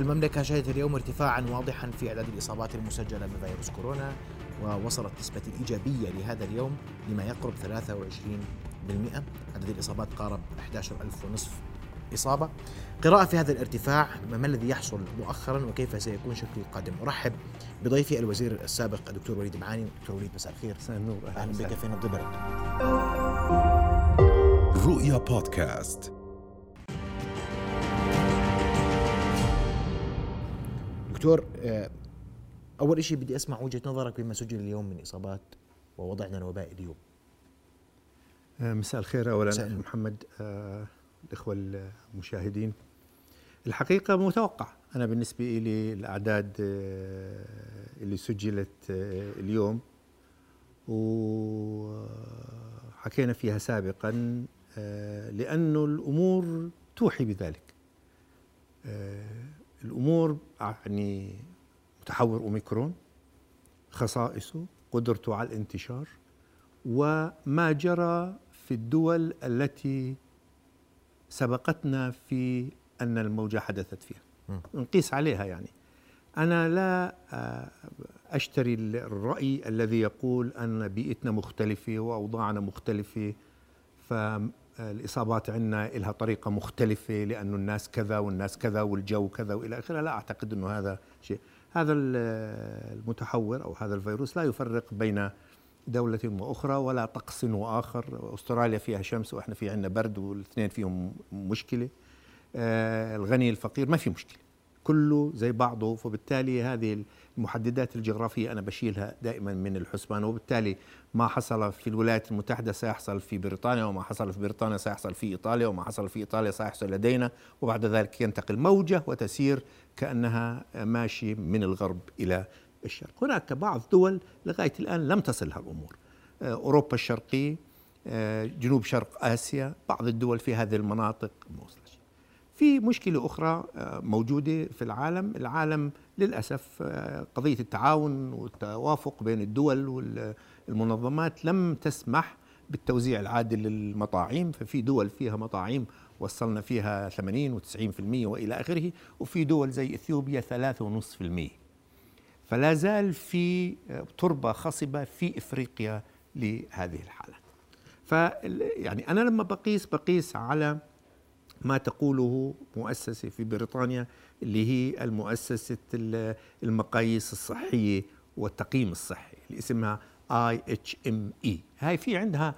المملكة شهدت اليوم ارتفاعا واضحا في أعداد الإصابات المسجلة بفيروس كورونا ووصلت نسبة الإيجابية لهذا اليوم لما يقرب 23% عدد الإصابات قارب 11000 ونصف إصابة. قراءة في هذا الارتفاع ما الذي يحصل مؤخرا وكيف سيكون شكل القادم؟ أرحب بضيفي الوزير السابق الدكتور وليد معاني. دكتور وليد مساء الخير. مساء النور. أهلا بك في نبض البلد. رؤيا بودكاست. دكتور آه، أول شيء بدي أسمع وجهة نظرك بما سجل اليوم من إصابات ووضعنا الوبائي اليوم. آه، مساء الخير. اولا مساء. محمد آه، الإخوة المشاهدين. الحقيقة متوقع. أنا بالنسبة لي الأعداد اللي سجلت اليوم وحكينا فيها سابقا لأنه الأمور توحي بذلك. الأمور يعني متحور أوميكرون خصائصه قدرته على الانتشار وما جرى في الدول التي سبقتنا في أن الموجة حدثت فيها. نقيس عليها يعني أنا لا آه، أشتري الرأي الذي يقول أن بيئتنا مختلفة وأوضاعنا مختلفة فالاصابات عندنا لها طريقة مختلفة لأنه الناس كذا والناس كذا والجو كذا وإلى آخره. لا أعتقد إنه هذا شيء. هذا ال- المتحور أو هذا الفيروس لا يفرق بين دولة وأخرى ولا طقس وآخر أستراليا فيها شمس وإحنا في عندنا برد والاثنين فيهم مشكلة. آه الغني الفقير ما في مشكلة. كله زي بعضه فبالتالي هذه المحددات الجغرافية أنا بشيلها دائما من الحسبان وبالتالي ما حصل في الولايات المتحدة سيحصل في بريطانيا وما حصل في بريطانيا سيحصل في إيطاليا وما حصل في إيطاليا سيحصل لدينا وبعد ذلك ينتقل موجة وتسير كأنها ماشي من الغرب إلى الشرق. هناك بعض دول لغاية الآن لم تصلها الأمور آه، أوروبا الشرقية آه، جنوب شرق آسيا بعض الدول في هذه المناطق ما وصلش في مشكلة أخرى آه، موجودة في العالم. العالم للأسف آه، قضية التعاون والتوافق بين الدول والمنظمات لم تسمح بالتوزيع العادل للمطاعيم ففي دول فيها مطاعيم وصلنا فيها 80 و90% وإلى آخره وفي دول زي إثيوبيا 3.5% فلا زال في تربة خصبة في إفريقيا لهذه الحالة. ف يعني أنا لما بقيس بقيس على ما تقوله مؤسسة في بريطانيا اللي هي المؤسسة ال- المقاييس الصحية والتقييم الصحي اللي اسمها IHME هاي في عندها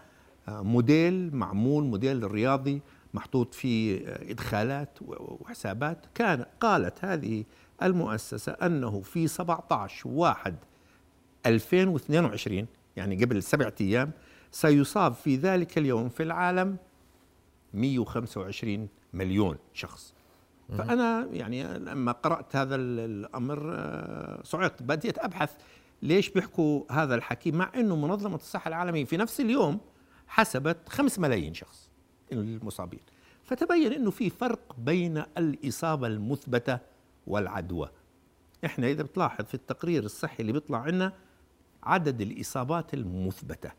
آه، موديل معمول موديل رياضي محطوط فيه آه، إدخالات وحسابات. كان قالت هذه المؤسسة أنه في 17 واحد 2022 يعني قبل سبعة أيام سيصاب في ذلك اليوم في العالم 125 مليون شخص. فأنا يعني لما قرأت هذا ال- الأمر آه، صعقت بديت أبحث ليش بيحكوا هذا الحكي مع أنه منظمة الصحة العالمية في نفس اليوم حسبت 5 ملايين شخص المصابين فتبين أنه في فرق بين الإصابة المثبتة والعدوى. إحنا إذا بتلاحظ في التقرير الصحي اللي بيطلع عنا عدد الإصابات المثبتة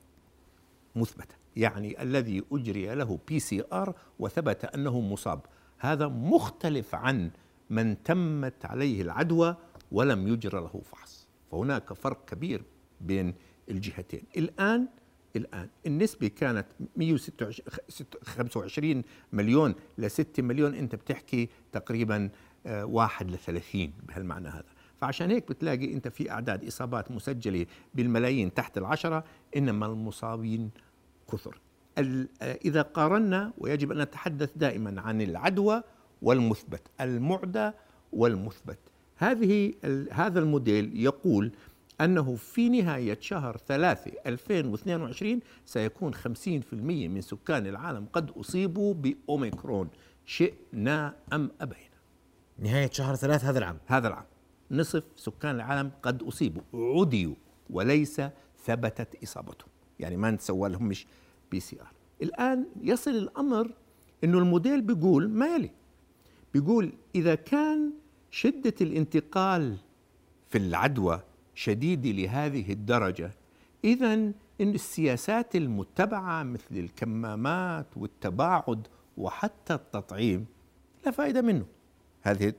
مثبتة. يعني الذي أجري له PCR وثبت أنه مصاب. هذا مختلف عن من تمت عليه العدوى ولم يجرى له فحص. فهناك فرق كبير بين الجهتين. الان الآن النسبة كانت 125 مليون ل 6 مليون. أنت بتحكي تقريبا آه، واحد ل 30 بهالمعنى هذا. فعشان هيك بتلاقي أنت في أعداد إصابات مسجلة بالملايين تحت العشرة إنما المصابين كثر آه، إذا قارنا ويجب أن نتحدث دائما عن العدوى والمثبت المعدى والمثبت. هذه هذا الموديل يقول أنه في نهاية شهر ثلاثة 2022 سيكون 50% من سكان العالم قد أصيبوا بأوميكرون. شئنا أم أبينا؟ نهاية شهر ثلاث هذا العام. هذا العام. نصف سكان العالم قد أصيبوا عدوا وليس ثبتت إصابتهم. يعني ما نسوى لهمش PCR. الآن يصل الأمر أنه الموديل بيقول ما يلي. بيقول إذا كان شدة الانتقال في العدوى شديدة لهذه الدرجة إذا إن السياسات المتبعة مثل الكمامات والتباعد وحتى التطعيم لا فائدة منه. هذه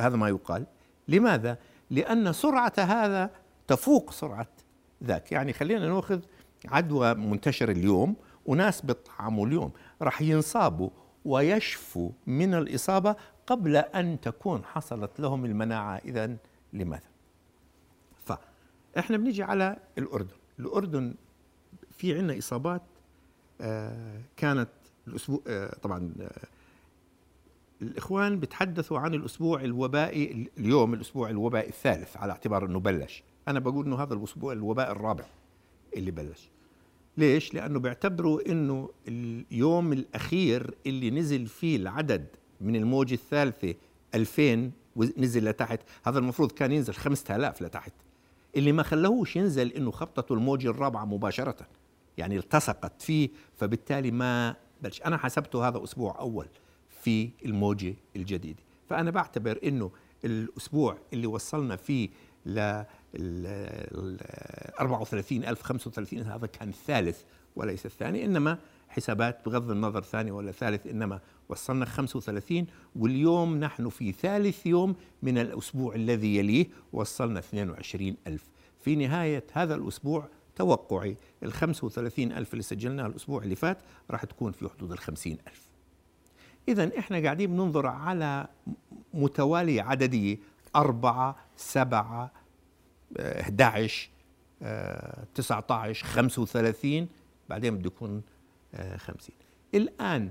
هذا ما يقال. لماذا؟ لأن سرعة هذا تفوق سرعة ذاك. يعني خلينا نأخذ عدوى منتشر اليوم وناس بيطعموا اليوم راح ينصابوا ويشفوا من الإصابة قبل أن تكون حصلت لهم المناعة. اذا لماذا؟ فاحنا بنيجي على الأردن. الأردن في عندنا إصابات آه، كانت الأسبوع آه، طبعا آه، الإخوان بتحدثوا عن الأسبوع الوبائي اليوم الأسبوع الوبائي الثالث على اعتبار إنه بلش. أنا بقول إنه هذا الأسبوع الوباء الرابع. اللي بلش. ليش؟ لأنه بيعتبروا إنه اليوم الأخير اللي نزل فيه العدد من الموجة الثالثة 2000 نزل لتحت هذا المفروض كان ينزل 5000 لتحت. اللي ما خلوهوش ينزل إنه خبطته الموجة الرابعة مباشرة يعني التصقت فيه فبالتالي ما بلش. أنا حسبته هذا أسبوع أول في الموجة الجديدة. فأنا بعتبر إنه الأسبوع اللي وصلنا فيه ل 34000 35 هذا كان الثالث وليس الثاني إنما حسابات بغض النظر ثاني ولا ثالث إنما وصلنا 35 واليوم نحن في ثالث يوم من الأسبوع الذي يليه وصلنا 22000 في نهاية هذا الأسبوع توقعي ال 35 ألف اللي سجلناها الأسبوع اللي فات راح تكون في حدود ال 50 ألف. إذا إحنا قاعدين بننظر على متوالية عددية أربعة سبعة 11 19 35 بعدين بده يكون 50 آه، الآن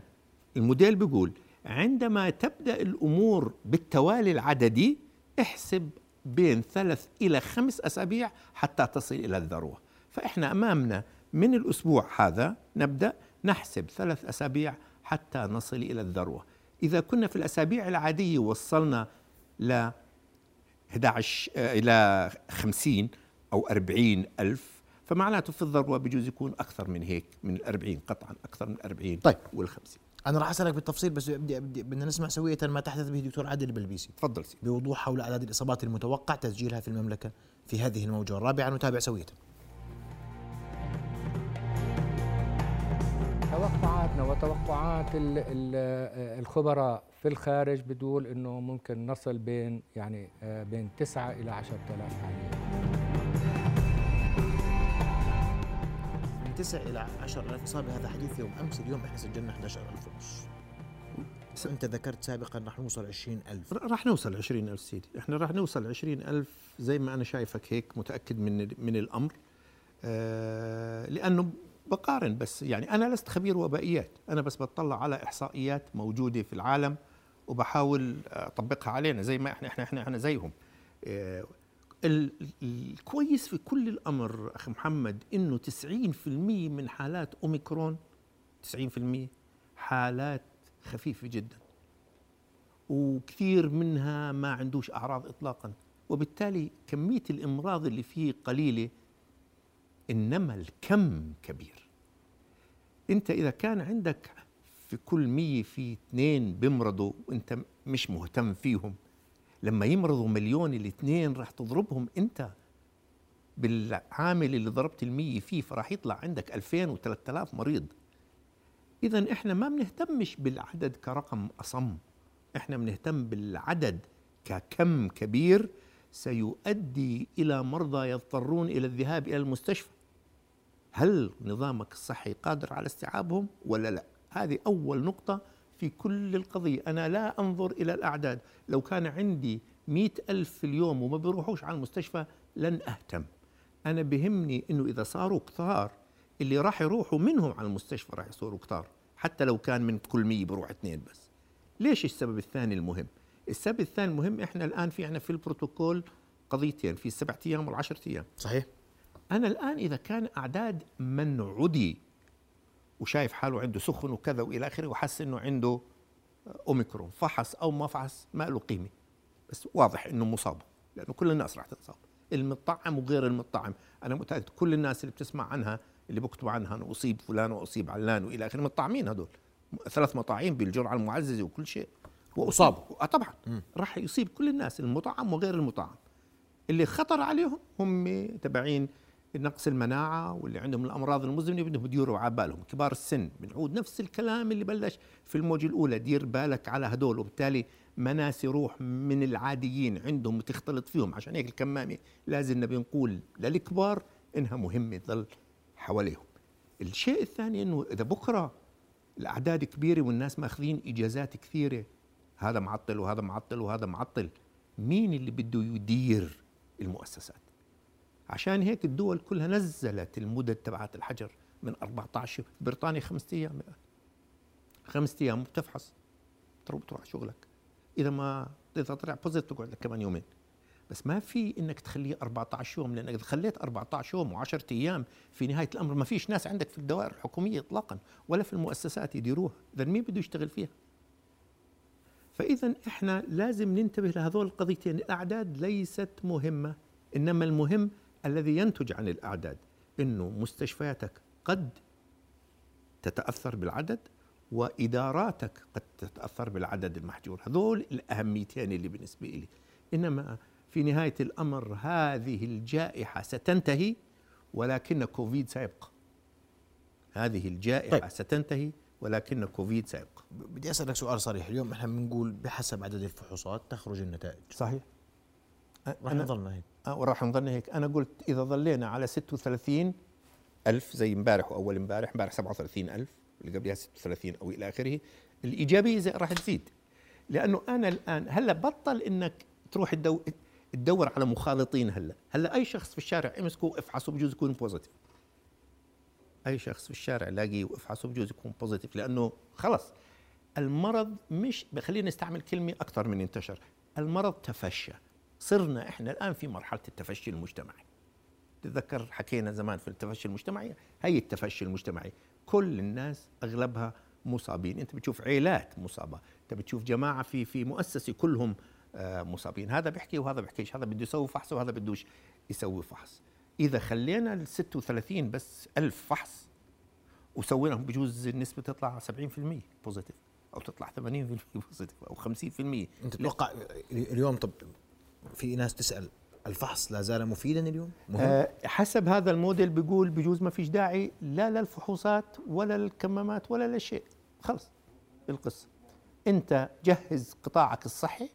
الموديل بيقول عندما تبدأ الأمور بالتوالي العددي احسب بين ثلاث إلى خمس أسابيع حتى تصل إلى الذروة. فإحنا أمامنا من الأسبوع هذا نبدأ نحسب ثلاث أسابيع حتى نصل إلى الذروة. إذا كنا في الأسابيع العادية وصلنا ل 11 آه، إلى 50 أو 40 ألف فمعناته في الذروة بجوز يكون أكثر من هيك من ال 40 قطعا أكثر من 40 طيب. وال 50 أنا راح أسألك بالتفصيل بس بدي بدي بدنا نسمع سوية ما تحدث به دكتور عادل البلبيسي. تفضل سيدي. بوضوح حول أعداد الإصابات المتوقع تسجيلها في المملكة في هذه الموجة. الرابعه نتابع سوية. توقعاتنا وتوقعات الخبراء في الخارج بتقول إنه ممكن نصل بين يعني آه، بين 9 إلى 10000 حاليا. من 9 إلى 10000 اصابه هذا حديث يوم أمس اليوم إحنا سجلنا 11000 ونص أنت ذكرت سابقا رح نوصل 20000 رح نوصل 20000 سيدي. إحنا رح نوصل 20000 زي ما أنا شايفك هيك متأكد من من الأمر. آه لأنه بقارن بس. يعني أنا لست خبير وبائيات أنا بس بطلع على إحصائيات موجودة في العالم وبحاول أطبقها علينا زي ما إحنا إحنا إحنا, إحنا زيهم. آه، الكويس في كل الأمر أخي محمد إنه 90% من حالات أوميكرون 90% حالات خفيفة جدا. وكثير منها ما عندوش أعراض اطلاقا. وبالتالي كمية الإمراض اللي فيه قليلة إنما الكم كبير. أنت إذا كان عندك في كل مية في اثنين بيمرضوا وأنت مش مهتم فيهم لما يمرضوا مليون الاثنين راح تضربهم أنت بالعامل اللي ضربت المية فيه فراح يطلع عندك 2000 و3000 مريض. إذا إحنا ما بنهتمش بالعدد كرقم أصم إحنا بنهتم بالعدد ككم كبير سيؤدي إلى مرضى يضطرون إلى الذهاب إلى المستشفى. هل نظامك الصحي قادر على استيعابهم ولا لا؟ هذه أول نقطة في كل القضية. أنا لا أنظر إلى الأعداد. لو كان عندي مئة ألف في اليوم وما بيروحوش على المستشفى لن أهتم. أنا بهمني أنه إذا صاروا كثار اللي راح يروحوا منهم على المستشفى راح يصيروا كثار. حتى لو كان من كل مية بروح اثنين بس. ليش السبب الثاني المهم؟ السبب الثاني المهم إحنا الآن في عنا في البروتوكول قضيتين في السبعة أيام والعشرة أيام. صحيح. أنا الآن إذا كان أعداد من عدي وشايف حاله عنده سخن وكذا وإلى آخره وحس إنه عنده أوميكرون فحص أو ما فحص ما له قيمة. بس واضح إنه مصاب لأنه كل الناس راح تتصاب المطعم وغير المطعم. أنا متأكد كل الناس اللي بتسمع عنها اللي بكتبوا عنها أنا أصيب فلان وأصيب علان وإلى آخره مطعمين هدول ثلاث مطاعيم بالجرعة المعززة وكل شيء. وأصابوا آه طبعا. راح يصيب كل الناس المطعم وغير المطعم. اللي خطر عليهم هم تبعين نقص المناعة واللي عندهم الأمراض المزمنة بدهم يديروا على بالهم. كبار السن بنعود نفس الكلام اللي بلش في الموجه الأولى دير بالك على هدول. وبالتالي مناس يروح من العاديين عندهم وتختلط فيهم. عشان هيك الكمامة لازم نبي نقول للكبار إنها مهمة تظل حواليهم. الشيء الثاني إنه إذا بكرة الأعداد كبيرة والناس ماخذين إجازات كثيرة هذا معطل وهذا معطل وهذا معطل مين اللي بده يدير المؤسسات؟ عشان هيك الدول كلها نزلت المدد تبعات الحجر من 14 بريطانيا خمسة أيام. خمسة أيام بتفحص تروح تروح شغلك. إذا ما إذا طلع بوزيتيف تقعد لك كمان يومين. بس ما في إنك تخليه 14 يوم لأنك إذا خليت 14 يوم و10 أيام في نهاية الأمر ما فيش ناس عندك في الدوائر الحكومية اطلاقا ولا في المؤسسات يديروها. اذا مين بده يشتغل فيها؟ فإذا إحنا لازم ننتبه لهذول القضيتين. الأعداد ليست مهمة إنما المهم الذي ينتج عن الأعداد إنه مستشفياتك قد تتأثر بالعدد وإداراتك قد تتأثر بالعدد المحجور. هذول الأهميتين اللي بالنسبة لي إنما في نهاية الأمر هذه الجائحة ستنتهي ولكن كوفيد سيبقى. هذه الجائحة طيب. ستنتهي ولكن كوفيد سيبقى. بدي أسألك سؤال صريح. اليوم إحنا بنقول بحسب عدد الفحوصات تخرج النتائج. صحيح. رح نظلنا هيك. أه وراح نظلنا هيك. أنا قلت إذا ظلينا على 36 ألف زي امبارح واول امبارح امبارح 37 ألف اللي قبلها 36 أو إلى آخره. الإيجابية زي راح تزيد لأنه أنا الآن هلأ بطل إنك تروح تدور تدور على مخالطين هلأ. هلأ أي شخص في الشارع امسكه افحصه بجوز يكون positive أي شخص في الشارع لاقيه وافحصه بجوز يكون positive لأنه خلص المرض مش خلينا نستعمل كلمة أكثر من انتشر المرض تفشى. صرنا إحنا الآن في مرحلة التفشي المجتمعي. تتذكر حكينا زمان في التفشي المجتمعي؟ هي التفشي المجتمعي. كل الناس أغلبها مصابين. أنت بتشوف عيلات مصابة. أنت بتشوف جماعة في في مؤسسة كلهم آه، مصابين. هذا بيحكي وهذا بيحكيش. هذا بده يسوي فحص وهذا بدوش يسوي فحص. إذا خلينا ال 36 بس ألف فحص وسويناهم بجوز النسبة تطلع 70% positive أو تطلع 80% positive أو 50% أنت تتوقع اليوم طب في ناس تسأل الفحص لا زال مفيدا اليوم؟ مهم؟ أه حسب هذا الموديل بيقول بجوز ما فيش داعي لا للفحوصات ولا للكمامات ولا لشيء خلص القصة. انت جهز قطاعك الصحي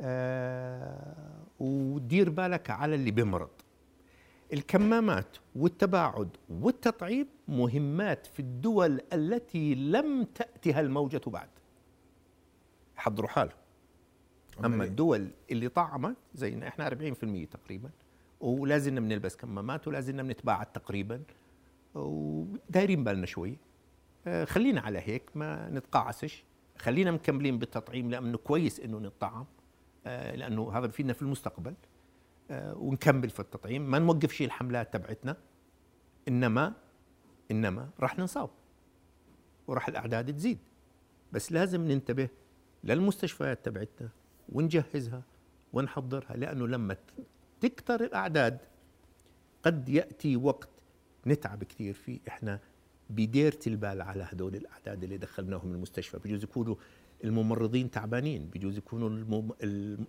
أه ودير بالك على اللي بمرض الكمامات والتباعد والتطعيم مهمات في الدول التي لم تأتها الموجة بعد. حضروا حالهم أما الدول اللي طعمت زينا إحنا 40% تقريبا ولازلنا بنلبس كمامات ولازلنا بنتباعد تقريبا ودايرين بالنا شوي. آه، خلينا على هيك ما نتقاعسش. خلينا مكملين بالتطعيم لأنه كويس إنه نطعم آه، لأنه هذا بفيدنا في المستقبل. آه، ونكمل في التطعيم. ما نوقف شيء الحملات تبعتنا. إنما إنما راح ننصاب وراح الأعداد تزيد. بس لازم ننتبه للمستشفيات تبعتنا. ونجهزها ونحضرها لأنه لما تكتر الأعداد قد يأتي وقت نتعب كثير فيه. إحنا بديرة البال على هدول الأعداد اللي دخلناهم المستشفى. بجوز يكونوا الممرضين تعبانين بجوز يكونوا المم...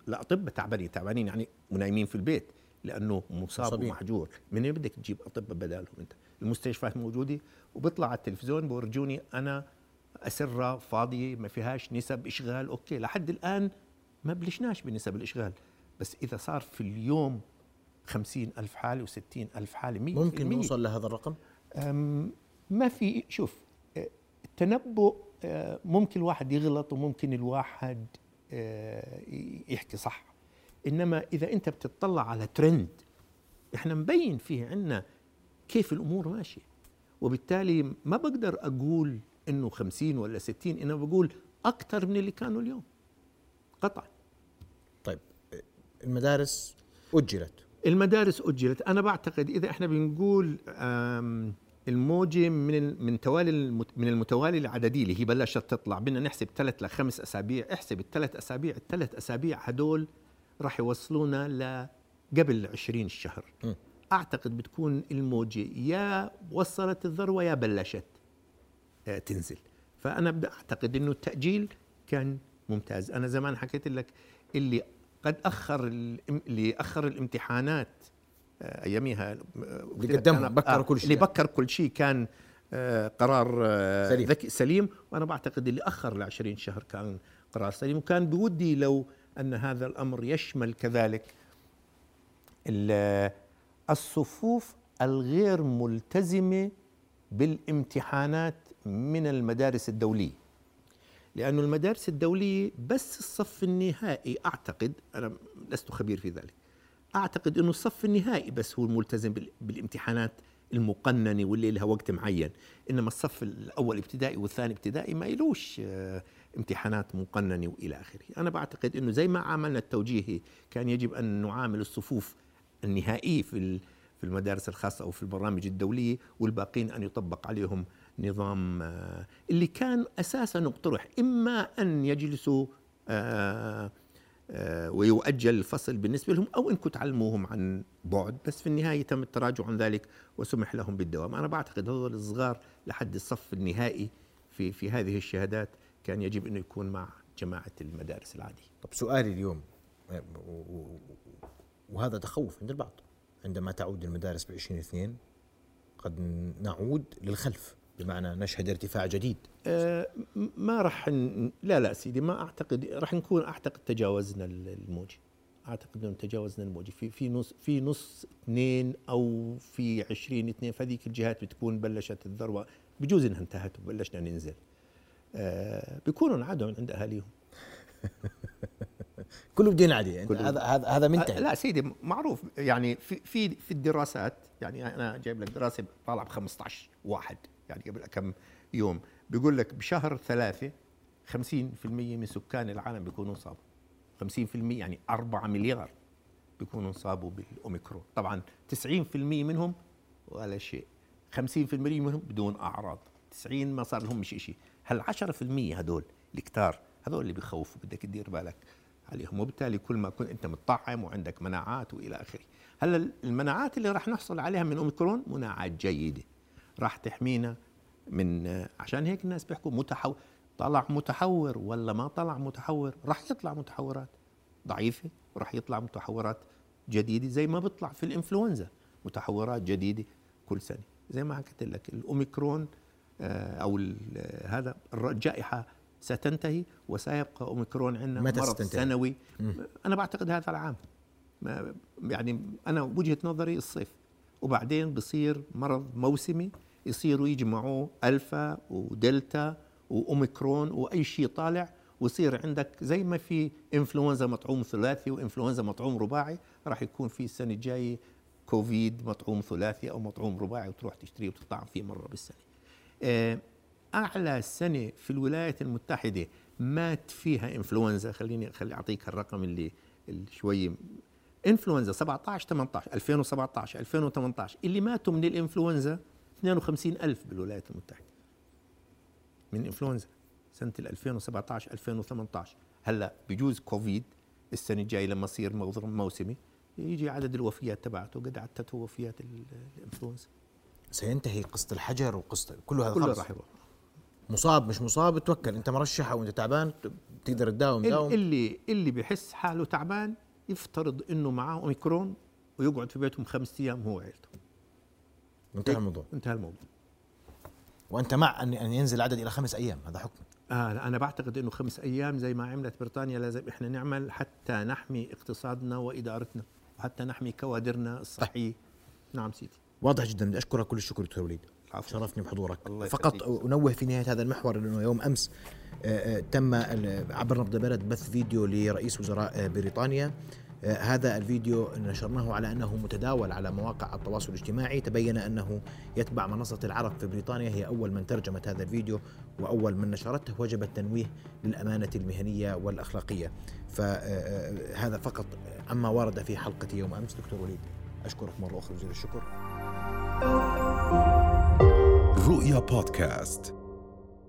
الأطباء تعبانين. تعبانين يعني منايمين في البيت لأنه مصاب صبيح. ومحجور من بدك تجيب أطباء بدالهم أنت. المستشفيات موجودة وبيطلع على التلفزيون بورجوني أنا أسرة فاضية ما فيهاش نسب إشغال أوكي. لحد الآن ما بلشناش بنسب الإشغال بس إذا صار في اليوم خمسين ألف حالة وستين ألف حالة مية ممكن نوصل لهذا الرقم؟ ما في شوف أه، التنبؤ أه، ممكن الواحد يغلط وممكن الواحد أه، يحكي صح. إنما إذا أنت بتطلع على ترند إحنا مبين فيه عندنا كيف الأمور ماشية. وبالتالي ما بقدر أقول إنه خمسين ولا ستين إنما بقول أكثر من اللي كانوا اليوم. قطعا. طيب المدارس أجلت. المدارس أجلت. أنا بعتقد إذا إحنا بنقول الموجة من من توالي من المتوالي العددي اللي هي بلشت تطلع بدنا نحسب ثلاث لخمس أسابيع احسب الثلاث أسابيع الثلاث أسابيع هدول راح يوصلونا ل قبل 20 شهر م. أعتقد بتكون الموجة يا وصلت الذروة يا بلشت آه، تنزل. فأنا بدي أعتقد إنه التأجيل كان ممتاز. أنا زمان حكيت لك اللي قد أخر اللي أخر الامتحانات آه، أياميها اللي قدمها بكر كل شيء. اللي بكر كل شيء كان آه، قرار آه، سليم. ذكي سليم. وأنا بعتقد اللي أخر ل 20 شهر كان قرار سليم. وكان بودي لو أن هذا الأمر يشمل كذلك ال- الصفوف الغير ملتزمة بالامتحانات من المدارس الدولية. لأن المدارس الدولية بس الصف النهائي أعتقد أنا لست خبير في ذلك أعتقد أنه الصف النهائي بس هو الملتزم بال- بالامتحانات المقننة واللي لها وقت معين إنما الصف الأول ابتدائي والثاني ابتدائي ما إلوش آه، امتحانات مقننة وإلى آخره. أنا بعتقد أنه زي ما عاملنا التوجيهي كان يجب أن نعامل الصفوف النهائية في في المدارس الخاصة أو في البرامج الدولية والباقين أن يطبق عليهم نظام آه، اللي كان أساسا اقترح إما أن يجلسوا آه، آه، ويؤجل الفصل بالنسبة لهم أو إنكم تعلموهم عن بعد. بس في النهاية تم التراجع عن ذلك وسمح لهم بالدوام. أنا بعتقد هذول الصغار لحد الصف النهائي في في هذه الشهادات كان يجب أنه يكون مع جماعة المدارس العادية. طب سؤالي اليوم وهذا تخوف عند البعض. عندما تعود المدارس ب 2002 قد نعود للخلف. بمعنى نشهد ارتفاع جديد. آه، ما راح ن... لا لا سيدي ما أعتقد راح نكون أعتقد تجاوزنا ال- الموجه أعتقد إنه تجاوزنا الموجه في في نص في نص اثنين أو في 20 اثنين فهذيك الجهات بتكون بلشت الذروة. بجوز إنها انتهت وبلشنا ننزل. آه بيكونوا انعادوا عند أهاليهم. كله بده ينعدي يعني هذا هذا هذا آه منتهي لا سيدي معروف. يعني في في في الدراسات يعني أنا جايب لك دراسة طالعة ب 15 واحد. يعني قبل كم يوم بيقول لك بشهر ثلاثة 50% من سكان العالم بيكونوا صابوا 50% يعني 4 مليار بيكونوا انصابوا بالأوميكرون. طبعا 90% منهم ولا شيء. 50% منهم بدون أعراض. 90 ما صار لهم شيء هل 10% هدول الكتار هذول اللي بيخوفوا بدك تدير بالك عليهم. وبالتالي كل ما كنت أنت متطعم وعندك مناعات وإلى آخره. هلا المناعات اللي راح نحصل عليها من أوميكرون؟ مناعات جيدة. راح تحمينا من عشان هيك الناس بيحكوا متحور طلع متحور ولا ما طلع متحور؟ راح يطلع متحورات. ضعيفة وراح يطلع متحورات جديدة زي ما بيطلع في الإنفلونزا متحورات جديدة كل سنة. زي ما حكيت لك الأوميكرون آه، ال- هذا الجائحة ستنتهي وسيبقى أوميكرون عندنا متى مرض ستنتهي؟ سنوي. أنا بعتقد هذا العام. يعني أنا وجهة نظري الصيف. وبعدين بصير مرض موسمي يصيروا يجمعوا ألفا ودلتا وأوميكرون وأي شيء طالع ويصير عندك زي ما في إنفلونزا مطعوم ثلاثي وإنفلونزا مطعوم رباعي راح يكون في السنة الجاية كوفيد مطعوم ثلاثي أو مطعوم رباعي وتروح تشتريه وتطعم فيه مرة بالسنة. آه، أعلى سنة في الولايات المتحدة مات فيها إنفلونزا خليني خلي أعطيك الرقم اللي, اللي شوي انفلونزا 17 18 2017 2018 اللي ماتوا من الإنفلونزا 52 ألف بالولايات المتحدة. من إنفلونزا سنة ال 2017 2018 هلا بجوز كوفيد السنة الجاية لما يصير موسمي يجي عدد الوفيات تبعته قد عدته وفيات ال- الإنفلونزا. سينتهي قصة الحجر وقصة كله هذا كله راح يروح مصاب مش مصاب توكل. انت مرشح أو انت تعبان بتقدر تداوم داوم. اللي اللي بحس حاله تعبان يفترض إنه معه أوميكرون ويقعد في بيتهم خمسة أيام هو وعيلته. انتهى الموضوع. انتهى الموضوع. وأنت مع ان أن ينزل العدد إلى خمس أيام هذا حكم. آه لا، أنا بعتقد إنه خمس أيام زي ما عملت بريطانيا لازم إحنا نعمل حتى نحمي اقتصادنا وإدارتنا وحتى نحمي كوادرنا الصحية. نعم سيدي. واضح جدا. بدي أشكرك كل الشكر دكتور وليد. العفو. شرفني بحضورك. الله فقط. أنوه في نهاية هذا المحور إنه يوم أمس آه، آه، تم عبر نبض بلد بث فيديو لرئيس وزراء آه، بريطانيا. هذا الفيديو نشرناه على أنه متداول على مواقع التواصل الاجتماعي. تبين أنه يتبع منصة العرب في بريطانيا هي أول من ترجمت هذا الفيديو وأول من نشرته. وجب التنويه للأمانة المهنية والأخلاقية. فهذا فقط عما ورد في حلقة يوم أمس. دكتور وليد اشكرك مره أخرى جزيل الشكر. رؤيا بودكاست.